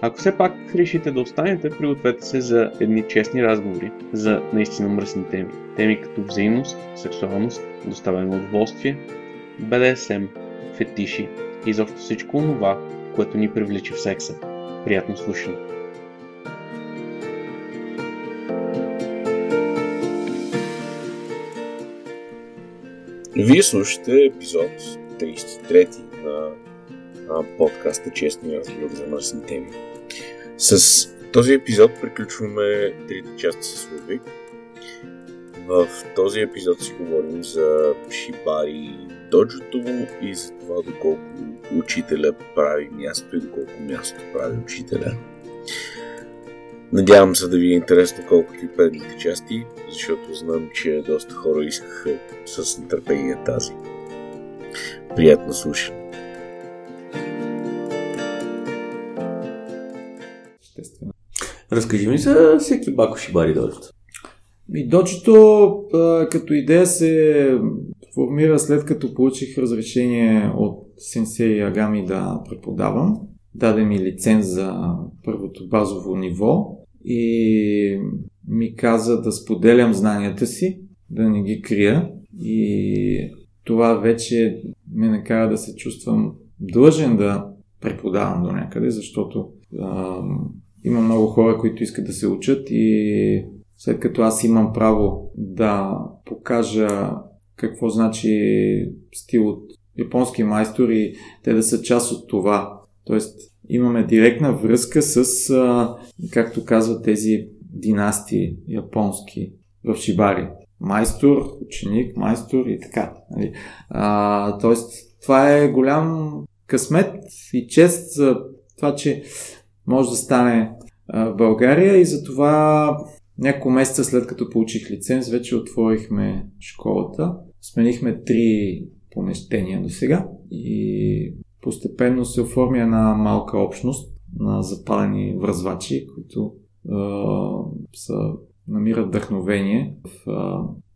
Ако все пак решите да останете, пригответе се за едни честни разговори за наистина мръсни теми. Теми като взаимност, сексуалност, доставяне на удоволствие, БДСМ, фетиши и заобщо всичко това, което ни привлича в секса. Приятно слушане! Вие слушате епизод 33 на подкаста Честни разговори за мръсни теми. С този епизод приключваме трите части с Лудвиг. В този епизод си говорим за Шибари доджото и за това доколко учителя прави място и доколко място прави учителя. Надявам се да ви е интересно колкото и предните части, защото знам, че доста хора искаха с нетърпение тази. Приятно слушане! Разкажи ми за всеки Бако Шибари доджото. И доджото като идея се формира след като получих разрешение от сенсей Агами да преподавам. Даде ми лиценз за първото базово ниво и ми каза да споделям знанията си, да не ги крия и това вече ме накара да се чувствам длъжен да преподавам до някъде, защото има много хора, които искат да се учат и след като аз имам право да покажа какво значи стил от японски майстор и те да са част от това. Тоест, имаме директна връзка с, както казват тези династии японски в Шибари. Майстор, ученик, майстор и така. Нали? А, тоест, това е голям късмет и чест за това, че може да стане в България и затова няколко месеца след като получих лиценз, вече отворихме школата. Сменихме три помещения до сега и постепенно се оформя една малка общност на запалени връзвачи, които е, са, намират вдъхновение в е,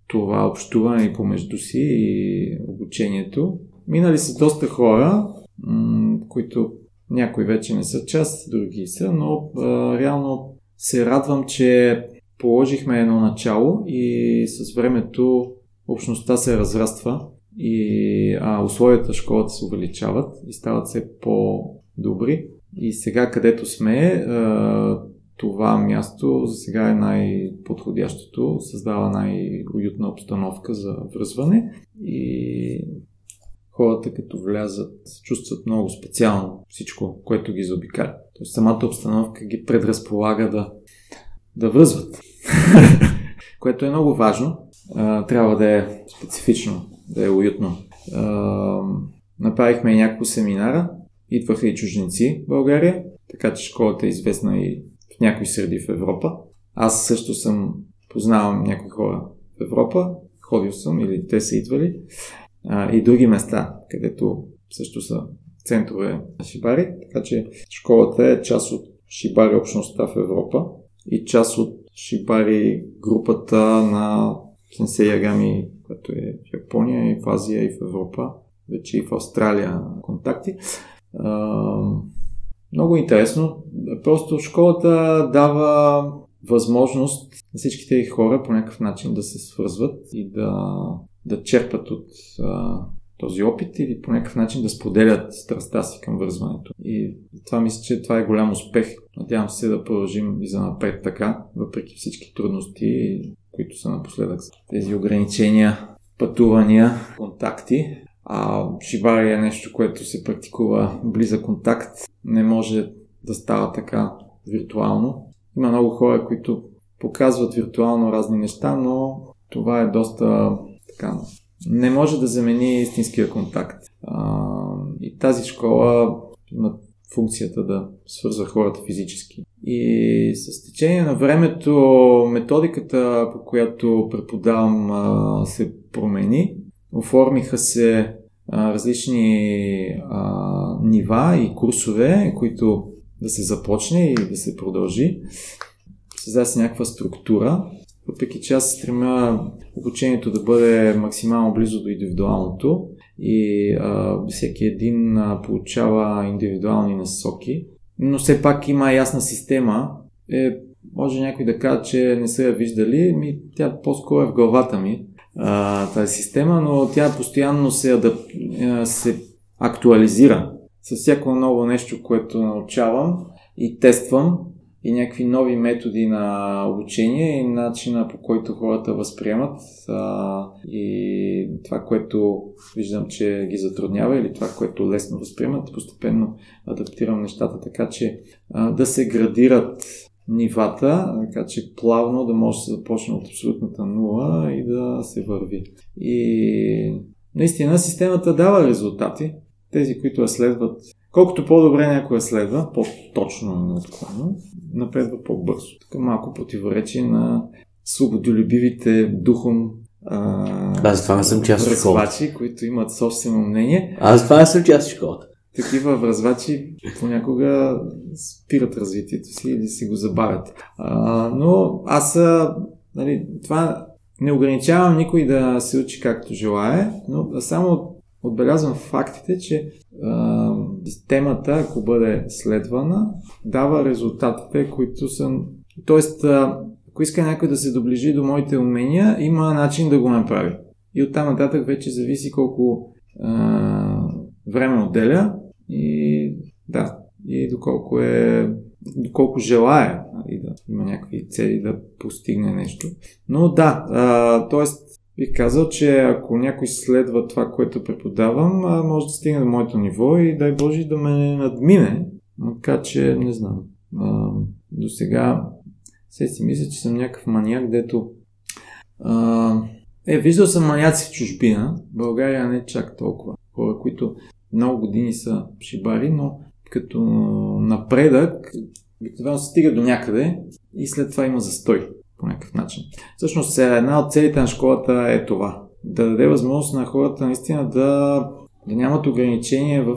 това общуване помежду си и обучението. Минали са доста хора, м- които някои вече не са част, други са, но а, реално се радвам, че положихме едно начало и с времето общността се разраства и а, условията в школата се увеличават и стават все по-добри. И сега, където сме, а, това място за сега е най-подходящото, създава най-уютна обстановка за връзване и хората като влязат чувстват много специално всичко, което ги заобикаля. Тоест самата обстановка ги предразполага да, да връзват. което е много важно. Трябва да е специфично, да е уютно. Направихме няколко семинара. Идваха и чужденци в България, така че школата е известна и в някои среди в Европа. Аз също съм познавам някои хора в Европа, ходил съм или те са идвали а, и други места, където също са центрове на Шибари. Така че школата е част от Шибари общността в Европа и част от Шибари групата на Сенсей Ягами, която е в Япония и в Азия и в Европа, вече и в Австралия контакти. А, много интересно. Просто школата дава възможност на всички тези хора по някакъв начин да се свързват и да да черпат от а, този опит или по някакъв начин да споделят страстта си към вързването. И това мисля, че това е голям успех. Надявам се да продължим и за напред така, въпреки всички трудности, които са напоследък. Тези ограничения, пътувания, контакти. А шибари е нещо, което се практикува близък контакт. Не може да става така виртуално. Има много хора, които показват виртуално разни неща, но това е доста така, не може да замени истинския контакт. А, и тази школа има функцията да свързва хората физически. И с течение на времето методиката, по която преподавам, се промени. Оформиха се различни а, нива и курсове, които да се започне и да се продължи. Създаде се някаква структура, въпреки че аз стремя обучението да бъде максимално близо до индивидуалното и а, всеки един а, получава индивидуални насоки, но все пак има ясна система. Е, може някой да каже, че не са я виждали, ми, тя по-скоро е в главата ми, а, тази система, но тя постоянно се, адап... се актуализира с всяко ново нещо, което научавам и тествам и някакви нови методи на обучение и начина по който хората възприемат а, и това, което виждам, че ги затруднява или това, което лесно възприемат, постепенно адаптирам нещата така, че а, да се градират нивата, така че плавно да може да се започне от абсолютната нула и да се върви. И наистина системата дава резултати. Тези, които я следват, колкото по-добре някой я следва, по-точно и неотклонно, напредва по-бързо. Така малко противоречие на свободолюбивите духом а, Аз това не съм част от школата. които имат собствено мнение. Аз това не съм част от школата такива връзвачи понякога спират развитието си или си го забавят. А, но аз, нали, това не ограничавам никой да се учи както желая, но само отбелязвам фактите, че а, системата, ако бъде следвана, дава резултатите, които са... Тоест, а, ако иска някой да се доближи до моите умения, има начин да го направи. И оттам нататък вече зависи колко а, време отделя и да, и доколко е доколко желая нали, да има някакви цели да постигне нещо. Но да, т.е. бих казал, че ако някой следва това, което преподавам, може да стигне до моето ниво и дай Боже да ме надмине. Макар, че не знам. До сега се си мисля, че съм някакъв маняк, дето а, е, виждал съм маняци в чужбина. България не чак толкова. Хора, които много години са шибари, но като напредък обикновено се стига до някъде и след това има застой по някакъв начин. Всъщност една от целите на школата е това. Да даде възможност на хората наистина да, да нямат ограничения в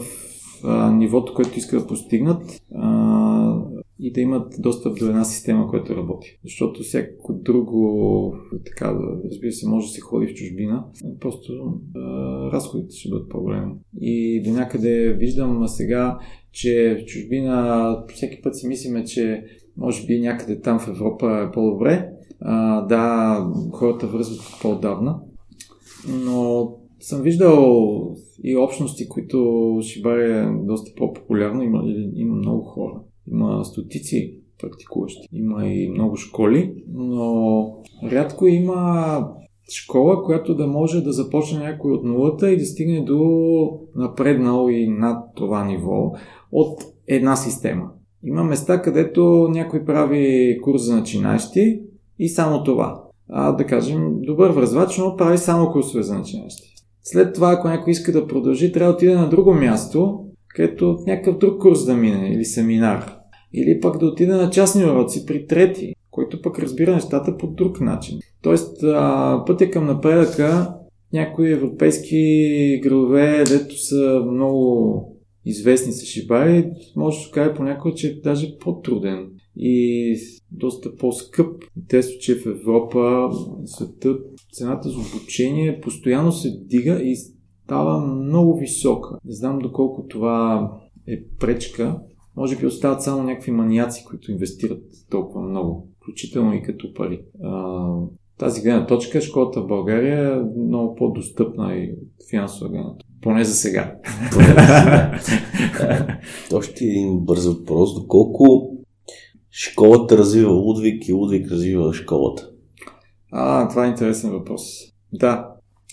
а, нивото, което искат да постигнат а, и да имат достъп до една система, която работи. Защото всяко друго, така, разбира се, може да се ходи в чужбина, просто а, разходите ще бъдат по-големи. И до някъде виждам сега, че в чужбина всеки път си мислиме, че може би някъде там в Европа е по-добре. А, да, хората връзват по-отдавна. Но съм виждал и общности, които Шибари е доста по-популярно. Има, има много хора. Има стотици практикуващи. Има и много школи, но рядко има школа, която да може да започне някой от нулата и да стигне до напреднал и над това ниво от една система. Има места, където някой прави курс за начинащи и само това. А, да кажем, добър връзвач, но прави само курсове за начинащи. След това, ако някой иска да продължи, трябва да отиде на друго място, където някакъв друг курс да мине или семинар. Или пък да отиде на частни уроци при трети, който пък разбира нещата по друг начин. Тоест, пътя към напредъка, някои европейски градове, дето са много известни са шибари, може да се каже понякога, че е даже по-труден и доста по-скъп. Тесто, че в Европа, света, цената за обучение постоянно се дига и става много висока. Не знам доколко това е пречка. Може би остават само някакви маниаци, които инвестират толкова много, включително и като пари. А, тази гледна точка школата в България е много по-достъпна и финансова гледна Поне за сега. Поне за сега. Един бърз въпрос. Доколко школата развива Лудвик и Лудвик развива школата? А, това е интересен въпрос. Да,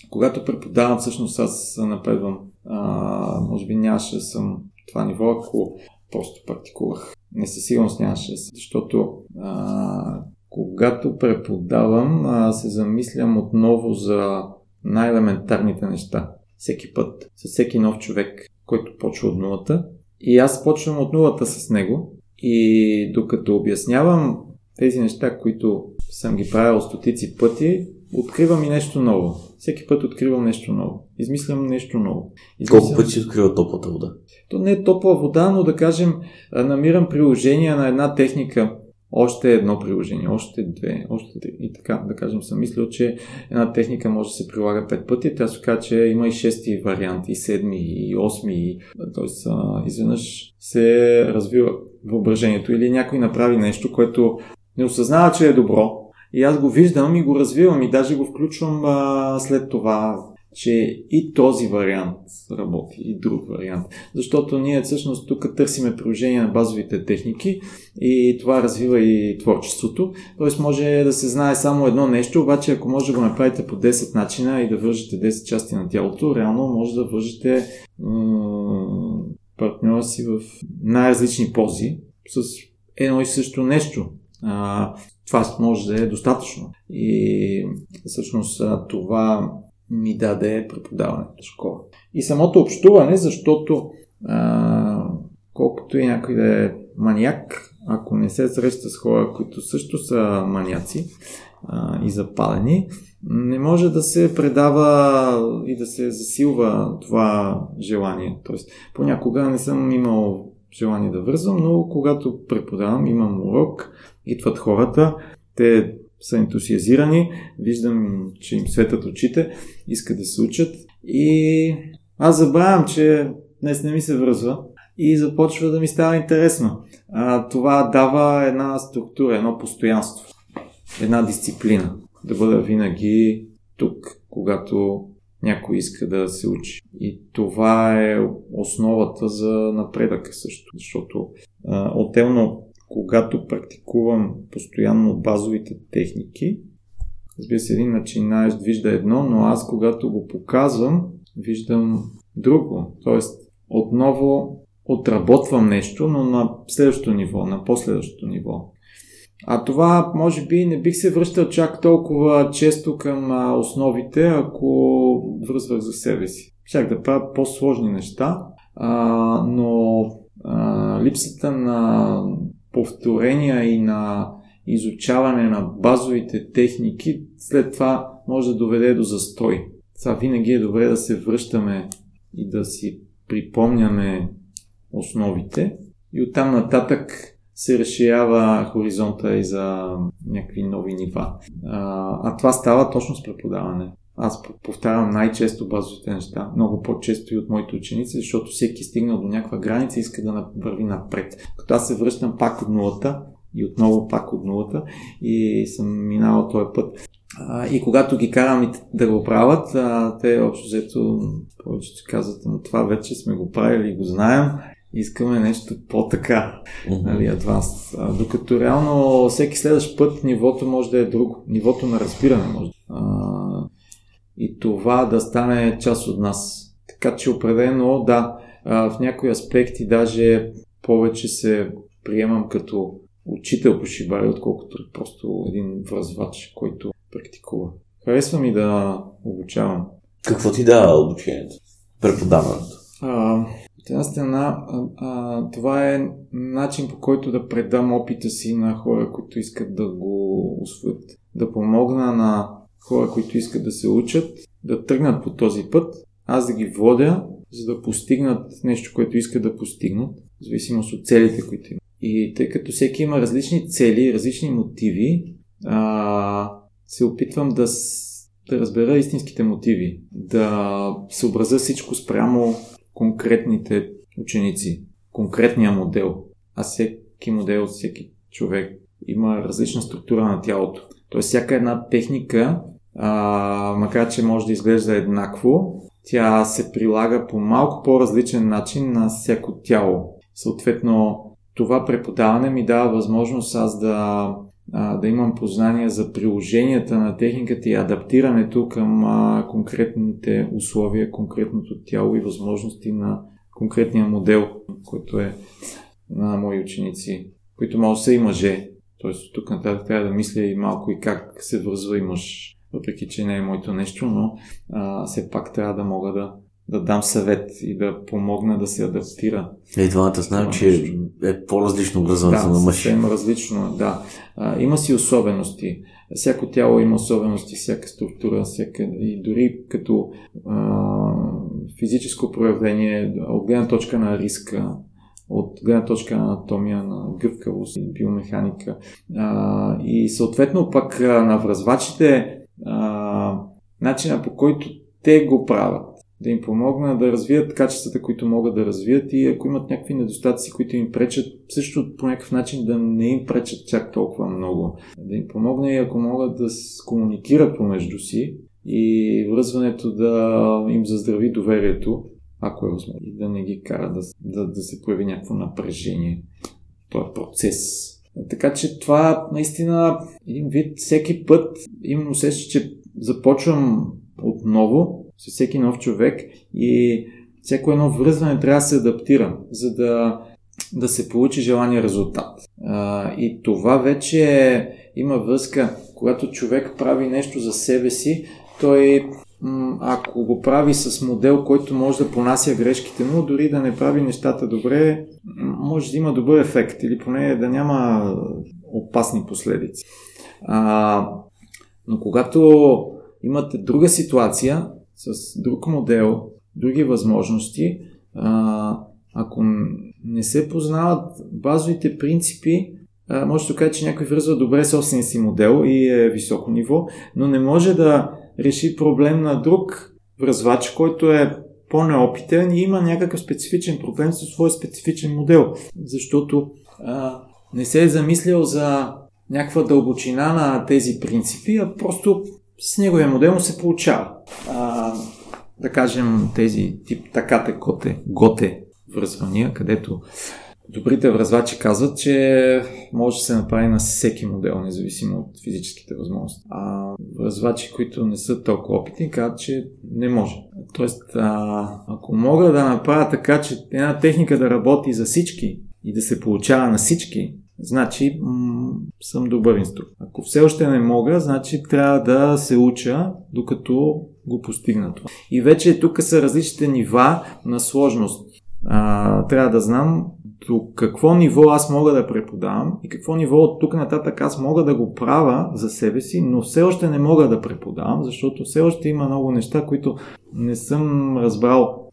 когато преподавам, всъщност аз напредвам. А, може би нямаше да съм това ниво, ако просто практикувах. Не със сигурност нямаше, защото а, когато преподавам, а, се замислям отново за най-елементарните неща. Всеки път, с всеки нов човек, който почва от нулата. И аз почвам от нулата с него и докато обяснявам тези неща, които съм ги правил стотици пъти, откривам и нещо ново. Всеки път откривам нещо ново. Измислям нещо ново. Измислям... Колко пъти си открива топлата вода? То не е топла вода, но да кажем, намирам приложение на една техника, още едно приложение, още две, още три. И така, да кажем, съм мислил, че една техника може да се прилага пет пъти. Тя се казва, че има и шести вариант, и седми, и осми. Тоест, изведнъж се развива въображението или някой направи нещо, което не осъзнава, че е добро. И аз го виждам и го развивам и даже го включвам а, след това че и този вариант работи, и друг вариант. Защото ние всъщност тук търсиме приложение на базовите техники и това развива и творчеството. Тоест може да се знае само едно нещо, обаче ако може да го направите по 10 начина и да вържете 10 части на тялото, реално може да вържете партньора си в най-различни пози с едно и също нещо. А, това може да е достатъчно. И всъщност това ми даде преподаването в школа. И самото общуване, защото а, колкото и някой да е маняк, ако не се среща с хора, които също са маняци а, и запалени, не може да се предава и да се засилва това желание. Тоест, понякога не съм имал желание да вързвам, но когато преподавам, имам урок, идват хората, те са ентусиазирани, виждам, че им светят очите, искат да се учат и аз забравям, че днес не ми се връзва и започва да ми става интересно. А, това дава една структура, едно постоянство, една дисциплина. Да бъда винаги тук, когато някой иска да се учи. И това е основата за напредъка също, защото а, отделно когато практикувам постоянно базовите техники, разбира се, един начинаещ вижда едно, но аз когато го показвам, виждам друго. Тоест, отново отработвам нещо, но на следващото ниво, на последващото ниво. А това, може би, не бих се връщал чак толкова често към основите, ако връзвах за себе си. Чак да правя по-сложни неща, а, но а, липсата на повторения и на изучаване на базовите техники, след това може да доведе до застой. Това винаги е добре да се връщаме и да си припомняме основите и оттам нататък се разширява хоризонта и за някакви нови нива. А, а това става точно с преподаване. Аз повтарям най-често базовите неща, много по-често и от моите ученици, защото всеки стигнал до някаква граница и иска да върви напред. Като аз се връщам пак от нулата и отново пак от нулата и съм минал този път. А, и когато ги карам да го правят, а, те общо взето повечето казват, но това вече сме го правили и го знаем, искаме нещо по-така, mm-hmm. нали, адванс. Докато реално всеки следващ път нивото може да е друго. Нивото на разбиране може. А, и това да стане част от нас. Така че определено, да, в някои аспекти даже повече се приемам като учител по шибари, отколкото просто един връзвач, който практикува. Харесва ми да обучавам. Какво ти дава обучението? Преподаването? от една страна, а, а, това е начин по който да предам опита си на хора, които искат да го освоят. Да помогна на хора, които искат да се учат, да тръгнат по този път, аз да ги водя, за да постигнат нещо, което искат да постигнат, в зависимост от целите, които имат. И тъй като всеки има различни цели, различни мотиви, а, се опитвам да, да разбера истинските мотиви, да съобразя всичко спрямо конкретните ученици, конкретния модел. А всеки модел, всеки човек има различна структура на тялото. Тоест, всяка една техника а, макар че може да изглежда еднакво, тя се прилага по малко по-различен начин на всяко тяло. Съответно, това преподаване ми дава възможност аз да, а, да имам познание за приложенията на техниката и адаптирането към а, конкретните условия, конкретното тяло и възможности на конкретния модел, който е на мои ученици, които може да са и мъже. Тоест, тук нататък трябва да мисля и малко и как се връзва и мъж въпреки че не е моето нещо, но а, все пак трябва да мога да да дам съвет и да помогна да се адаптира. Е, двамата знаем, че е по-различно образованието да, на мъж. съвсем различно, да. А, има си особености. Всяко тяло има особености, всяка структура, всяка... и дори като а, физическо проявление, от гледна точка на риска, от гледна точка на анатомия, на гъвкавост и биомеханика. А, и съответно пък на връзвачите а, начина по който те го правят да им помогна да развият качествата, които могат да развият и ако имат някакви недостатъци, които им пречат, също по някакъв начин да не им пречат чак толкова много. Да им помогна и ако могат да комуникират помежду си и връзването да им заздрави доверието, ако е възможно, и да не ги кара да, да, да се появи някакво напрежение. Това е процес. Така че това наистина един вид всеки път имам усеща, че започвам отново с всеки нов човек и всяко едно връзване трябва да се адаптира, за да, да се получи желания резултат. А, и това вече има връзка, когато човек прави нещо за себе си, той ако го прави с модел, който може да понася грешките му, дори да не прави нещата добре, може да има добър ефект или поне да няма опасни последици. А, но когато имате друга ситуация, с друг модел, други възможности, а, ако не се познават базовите принципи, а, може да каже, че някой връзва добре собствения си модел и е високо ниво, но не може да реши проблем на друг връзвач, който е по-неопитен и има някакъв специфичен проблем със свой специфичен модел, защото а, не се е замислял за някаква дълбочина на тези принципи, а просто с неговия модел се получава. А, да кажем тези тип такате коте, готе връзвания, където добрите връзвачи казват, че може да се направи на всеки модел, независимо от физическите възможности. А връзвачи, които не са толкова опитни, казват, че не може. Тоест, а, ако мога да направя така, че една техника да работи за всички и да се получава на всички, значи м- съм добър инструктор. Ако все още не мога, значи трябва да се уча, докато го постигна това. И вече тук са различните нива на сложност. А, трябва да знам до какво ниво аз мога да преподавам и какво ниво от тук нататък аз мога да го правя за себе си, но все още не мога да преподавам, защото все още има много неща, които не съм разбрал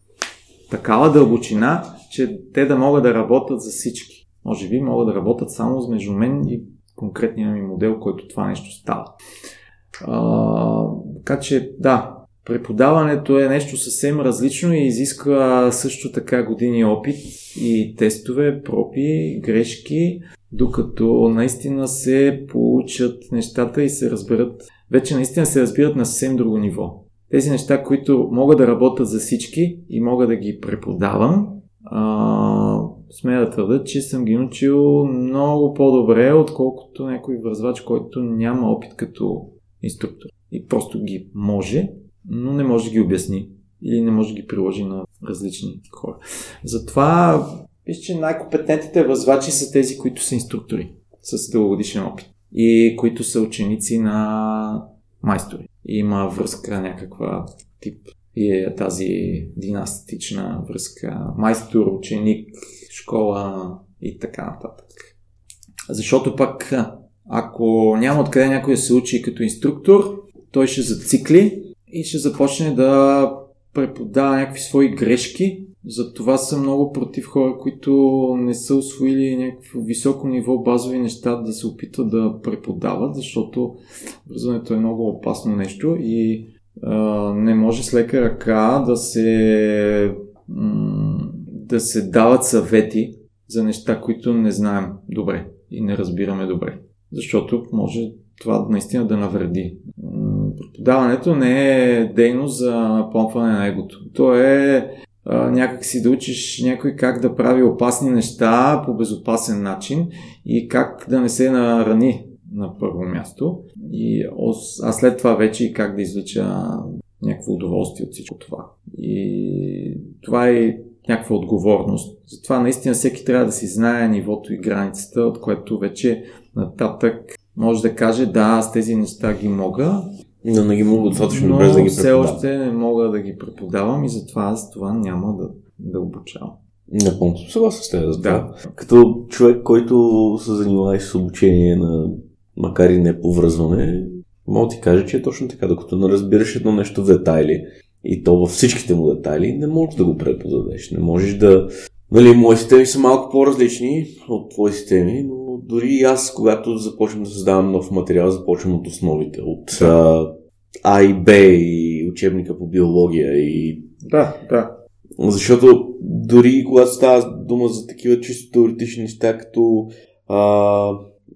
такава дълбочина, че те да могат да работят за всички може би могат да работят само между мен и конкретния ми модел, който това нещо става. А, така че, да, преподаването е нещо съвсем различно и изисква също така години опит и тестове, проби, грешки, докато наистина се получат нещата и се разберат, вече наистина се разбират на съвсем друго ниво. Тези неща, които могат да работят за всички и мога да ги преподавам, а, смея да твърда, че съм ги научил много по-добре, отколкото някой връзвач, който няма опит като инструктор. И просто ги може, но не може да ги обясни или не може да ги приложи на различни хора. Затова виж, че най-компетентните връзвачи са тези, които са инструктори с дългогодишен опит и които са ученици на майстори. Има връзка някаква тип и е тази династична връзка майстор, ученик, школа и така нататък. Защото пък, ако няма откъде някой да се учи като инструктор, той ще зацикли и ще започне да преподава някакви свои грешки. Затова съм много против хора, които не са освоили някакво високо ниво базови неща да се опитват да преподават, защото образованието е много опасно нещо и а, не може с лека ръка да се да се дават съвети за неща, които не знаем добре и не разбираме добре. Защото може това наистина да навреди. Преподаването не е дейност за напомпване на егото. То е а, някак си да учиш някой как да прави опасни неща по безопасен начин и как да не се нарани на първо място. И аз след това вече и как да извлеча някакво удоволствие от всичко това. И това е някаква отговорност. Затова наистина всеки трябва да си знае нивото и границата, от което вече нататък може да каже да, аз тези неща ги мога Но не ги мога достатъчно но добре да ги все преподавам. още не мога да ги преподавам и затова аз това няма да, да обучавам. Напълно съм съгласен с теб за това. Да. Като човек, който се занимава и с обучение на, макар и не по връзване, мога да ти кажа, че е точно така. Докато не разбираш едно нещо в детайли, и то във всичките му детайли, не можеш да го преподадеш. Не можеш да... Нали, мои системи са малко по-различни от твои системи, но дори и аз, когато започвам да създавам нов материал, започвам от основите, от а, А и Б и учебника по биология и Да, да. защото дори когато става дума за такива чисто теоретични неща, като а,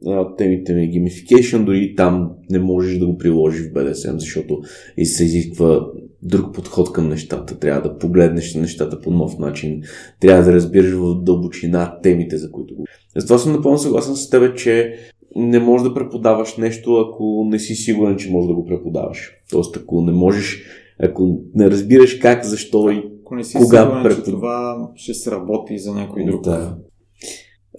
а, темите на gamification, дори там не можеш да го приложиш в BDSM, защото и се изисква друг подход към нещата. Трябва да погледнеш нещата по нов начин. Трябва да разбираш в дълбочина темите, за които го. Затова съм напълно съгласен с теб, че не можеш да преподаваш нещо, ако не си сигурен, че можеш да го преподаваш. Тоест, ако не можеш, ако не разбираш как, защо и Ако не си Кога сигурен, препод- че това ще сработи за някой друг. Да.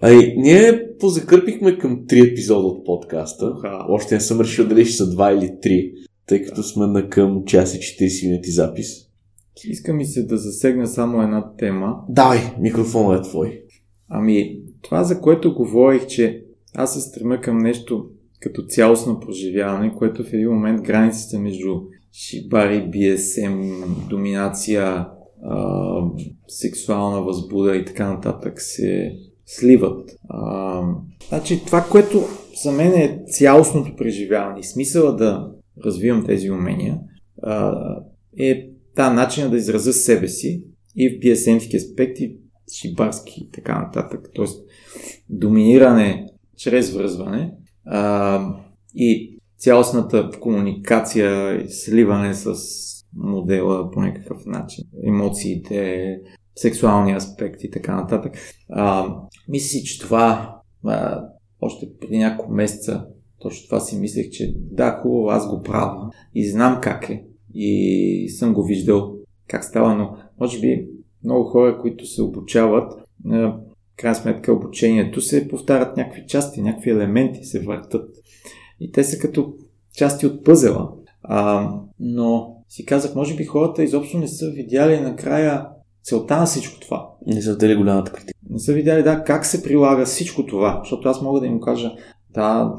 Ай, ние позакърпихме към три епизода от подкаста. Уха. Още не съм решил дали ще са два или три, тъй като сме на към час и 40 минути запис. Иска ми се да засегна само една тема. Давай, микрофонът е твой. Ами, това за което говорих, че аз се стремя към нещо като цялостно преживяване, което в един момент границите между шибари, BSM, доминация, а, сексуална възбуда и така нататък се сливат. А, значи това, което за мен е цялостното преживяване и смисъла да развивам тези умения, а, е та начина да изразя себе си и в BSM-ски аспекти, шибарски и така нататък. Тоест, доминиране чрез връзване. А, и цялостната комуникация и сливане с модела по някакъв начин, емоциите, сексуални аспекти и така нататък. А, мисля си, че това а, още преди няколко месеца точно това си мислех, че да, хубаво, аз го правя. И знам как е. И съм го виждал как става, но може би много хора, които се обучават, крайна сметка обучението се повтарят някакви части, някакви елементи се въртат. И те са като части от пъзела. А, но си казах, може би хората изобщо не са видяли накрая целта на всичко това. Не са дали голямата критика. Не са видяли, да, как се прилага всичко това. Защото аз мога да им кажа, да,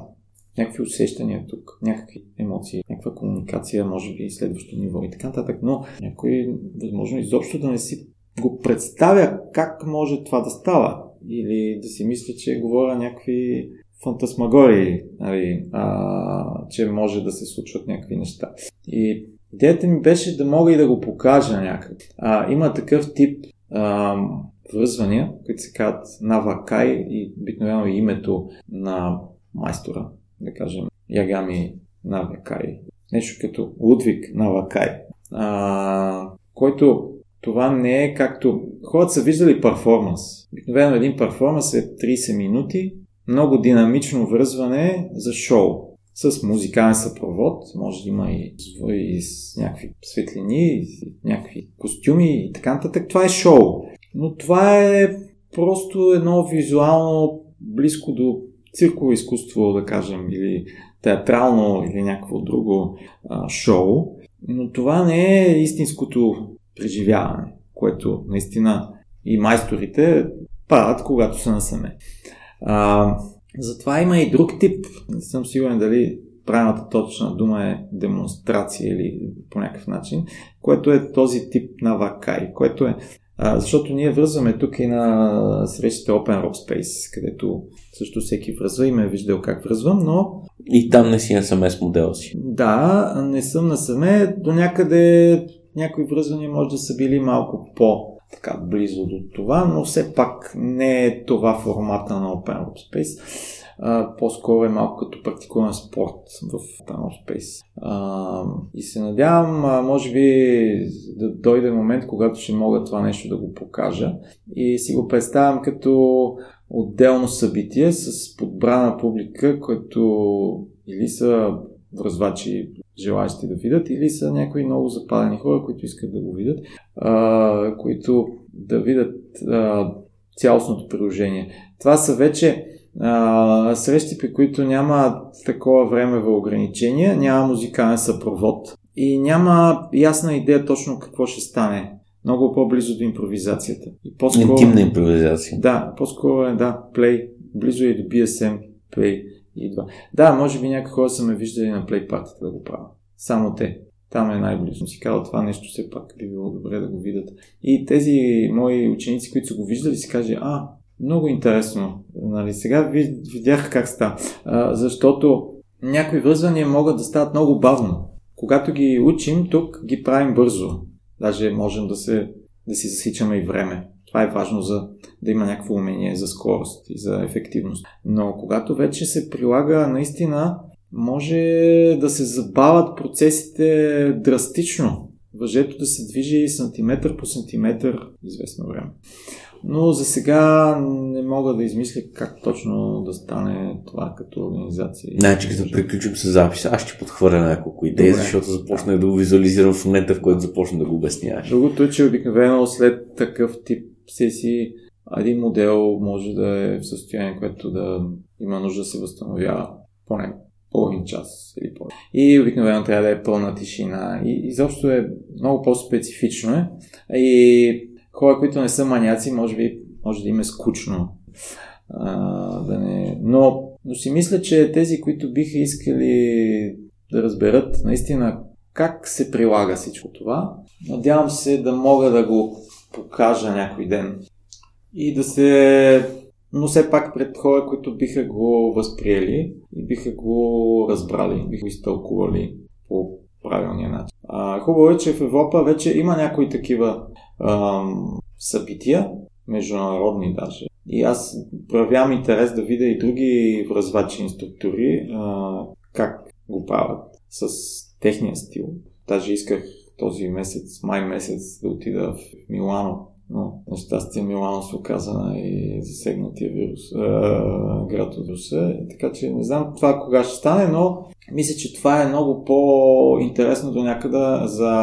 някакви усещания тук, някакви емоции, някаква комуникация, може би следващо ниво и така нататък, но някой, възможно, изобщо да не си го представя как може това да става. Или да си мисли, че говоря някакви фантасмагории, нали, а, че може да се случват някакви неща. И идеята ми беше да мога и да го покажа някак. А, има такъв тип а, връзвания, които се казват Навакай и обикновено името на майстора, да кажем Ягами Навакай. Нещо като Лудвиг Навакай. А, който това не е както... Хората са виждали перформанс. Обикновено един перформанс е 30 минути, много динамично връзване за шоу. С музикален съпровод, може да има и, и с някакви светлини, и някакви костюми и така нататък. Това е шоу. Но това е просто едно визуално близко до цирково изкуство, да кажем, или театрално, или някакво друго а, шоу. Но това не е истинското преживяване, което наистина и майсторите правят, когато са насаме. А, затова има и друг тип. Не съм сигурен дали правилната точна дума е демонстрация или по някакъв начин, което е този тип на вакай, което е а, защото ние връзваме тук и на срещите Open Rock Space, където също всеки връзва и ме е виждал как връзвам, но И там не си насаме с модела си. да, не съм насаме. До някъде някои връзвания може да са били малко по така близо до това, но все пак не е това формата на Open Rock Space. А, по-скоро е малко като практикуван спорт в Open Rock Space. А, и се надявам, а, може би, да дойде момент, когато ще мога това нещо да го покажа. И си го представям като отделно събитие с подбрана публика, които или са връзвачи, желаящи да видят, или са някои много запалени хора, които искат да го видят, а, които да видят а, цялостното приложение. Това са вече А, срещи, при които няма такова времево ограничение, няма музикален съпровод и няма ясна идея точно какво ще стане. Много по-близо до импровизацията. И по-скоро... Интимна импровизация. Да, по-скоро е, да, плей. Близо е до BSM, плей идва. Да, може би някои хора са ме виждали на плей партията да го правя. Само те. Там е най-близо. Си казал, това нещо все пак би било добре да го видят. И тези мои ученици, които са го виждали, си каже, а, много интересно. Нали, сега видях как става. А, защото някои връзвания могат да стават много бавно. Когато ги учим, тук ги правим бързо. Даже можем да, се, да си засичаме и време. Това е важно за да има някакво умение за скорост и за ефективност. Но когато вече се прилага наистина, може да се забавят процесите драстично. Въжето да се движи сантиметър по сантиметър известно време. Но за сега не мога да измисля как точно да стане това като организация. Значи, като приключим с записа, аз ще подхвърля няколко идеи, Добре. защото започнах да го визуализирам в момента, в който започна да го обясняваш. Другото е, че обикновено след такъв тип сесии един модел може да е в състояние, което да има нужда да се възстановява поне половин час или по И обикновено трябва да е пълна тишина. И изобщо е много по-специфично е. И хора, които не са маняци, може би може да им е скучно. А, да не... но, но си мисля, че тези, които биха искали да разберат наистина как се прилага всичко това, надявам се да мога да го покажа някой ден и да се но все пак пред хора, които биха го възприели и биха го разбрали, биха го изтълкували по правилния начин. А, хубаво е, че в Европа вече има някои такива ам, събития, международни даже. И аз проявявам интерес да видя и други връзвачи инструктори а, как го правят с техния стил. Даже исках този месец, май месец, да отида в Милано но на щастие Милано се оказа и засегнатия вирус, е, град от Руса. Така че не знам това кога ще стане, но мисля, че това е много по-интересно до някъде за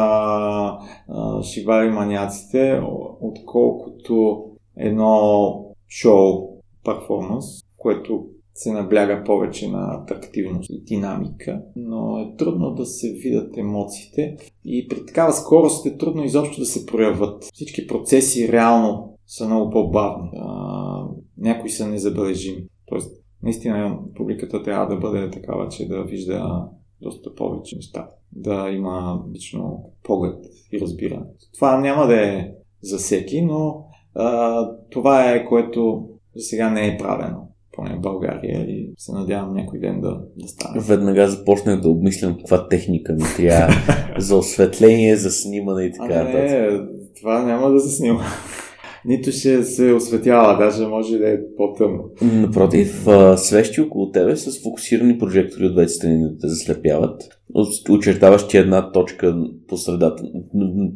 е, шивари маняците, отколкото едно шоу перформанс, което се набляга повече на атрактивност и динамика, но е трудно да се видят емоциите и при такава скорост е трудно изобщо да се проявят. Всички процеси реално са много по-бавни. А, някои са незабележими. Тоест, наистина публиката трябва да бъде такава, че да вижда доста повече неща. Да има лично поглед и разбиране. Това няма да е за всеки, но а, това е което за сега не е правено поне в България и се надявам някой ден да, да стане. Веднага започнах да обмислям каква техника ми трябва за осветление, за снимане и така нататък. Не, това няма да се снима. Нито ще се осветява, даже може да е по-тъмно. Напротив, свещи около тебе с фокусирани прожектори от двете страни да те заслепяват. Очертаваш ти една точка по средата,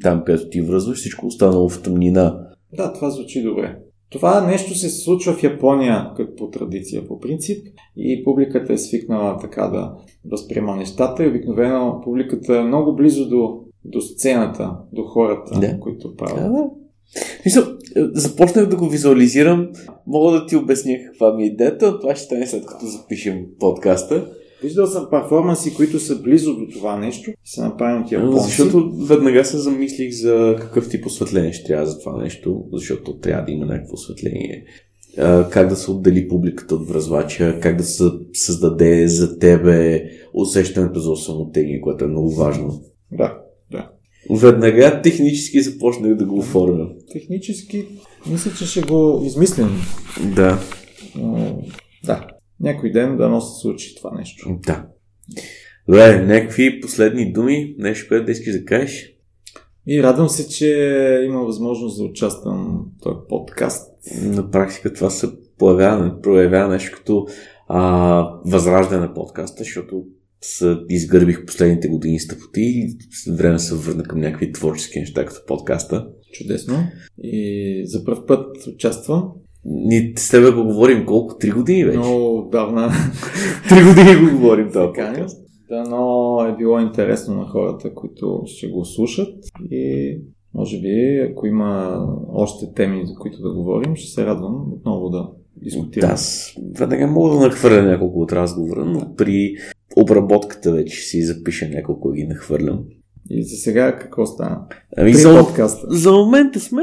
там където ти връзваш, всичко останало в тъмнина. Да, това звучи добре. Това нещо се случва в Япония като по традиция, по принцип, и публиката е свикнала така да възприема нещата и обикновено публиката е много близо до, до сцената, до хората, да. които правят. Да. Мисля, започнах да го визуализирам. Мога да ти обясня каква ми е идеята, това ще стане след като запишем подкаста. Виждал съм перформанси, които са близо до това нещо и са направени от японци. Защото веднага се замислих за какъв тип осветление ще трябва за това нещо, защото трябва да има някакво осветление. Как да се отдели публиката от връзвача, как да се създаде за тебе усещането за самотение, което е много важно. Да, да. Веднага технически започнах да го оформя. Технически, мисля, че ще го измислим. Да. Да някой ден да носи случи това нещо. Да. Добре, някакви последни думи, нещо, което да искаш да кажеш? И радвам се, че има възможност да участвам в този подкаст. На практика това се появява, проявява нещо като а, възраждане на подкаста, защото се изгърбих последните години с тъпоти и време се върна към някакви творчески неща като подкаста. Чудесно. И за първ път участвам. Ние с тебе го говорим колко? Три години вече? Много давна. Три години го говорим това Да, но е било интересно на хората, които ще го слушат и може би, ако има още теми, за които да говорим, ще се радвам отново да дискутираме. Да, аз веднага мога да нахвърля няколко от разговора, но при обработката вече си запиша няколко и ги нахвърлям. И за сега какво стана? Ами При за, подкаста. за момента сме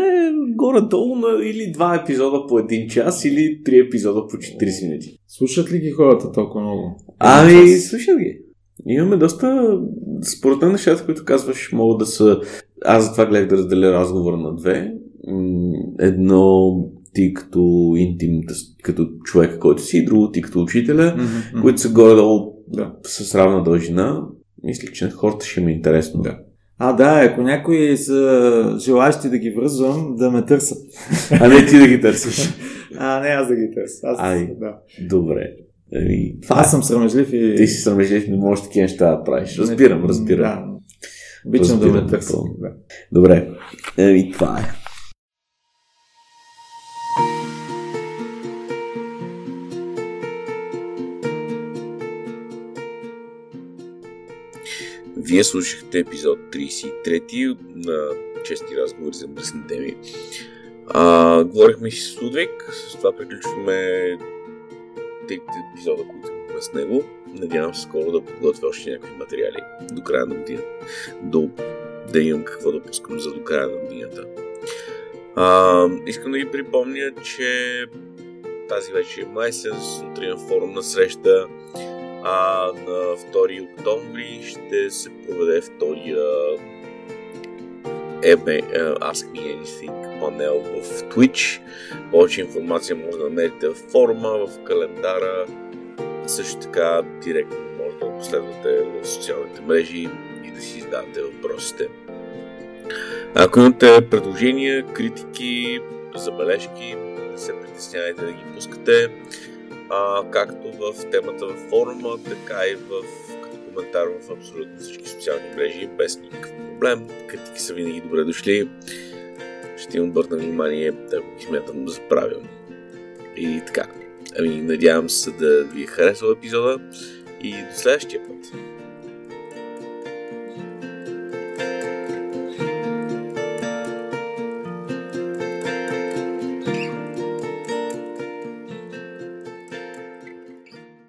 горе-долу на или два епизода по един час, или три епизода по 40 минути. Слушат ли ги хората толкова много? Ами, слушай ги. Имаме доста, според мен нещата, които казваш, могат да са... Аз затова гледах да разделя разговора на две. Едно ти като интим, като човек, който си, и друго ти като учителя, мгм. които са горе-долу Да. с равна дължина. Мисля, че на хората ще ми е интересно. Да. А, да, ако някои са желащи да ги връзвам, да ме търсят. А не ти да ги търсиш. А, не аз да ги търся. Аз, Ай. да. Добре. Това аз съм срамежлив и... Ти си срамежлив, не можеш такива неща да правиш. Разбирам, разбирам. Да. Обичам да Разбирам ме търсят. напълно. Да. Добре. Еми, това е. Вие слушахте епизод 33 на чести разговори за мръсни теми. А, говорихме си с Лудвиг, с това приключваме трите епизода, които имаме с него. Надявам се скоро да подготвя още някакви материали до края на година. До, да имам какво да пускам за до края на годината. А, искам да ви припомня, че тази вечер е май се сутрин форумна среща а на 2 октомври ще се проведе втория uh, Ask Me Anything панел в Twitch. Повече информация може да намерите в форума, в календара. Също така директно може да последвате в социалните мрежи и да си зададете въпросите. Ако имате предложения, критики, забележки, не се притеснявайте да ги пускате а, както в темата в форума, така и в, като коментар в абсолютно всички социални мрежи, без никакъв проблем. Критики са винаги добре дошли. Ще им обърна внимание, да го смятам за правилно. И така. Ами, надявам се да ви е харесал епизода и до следващия път.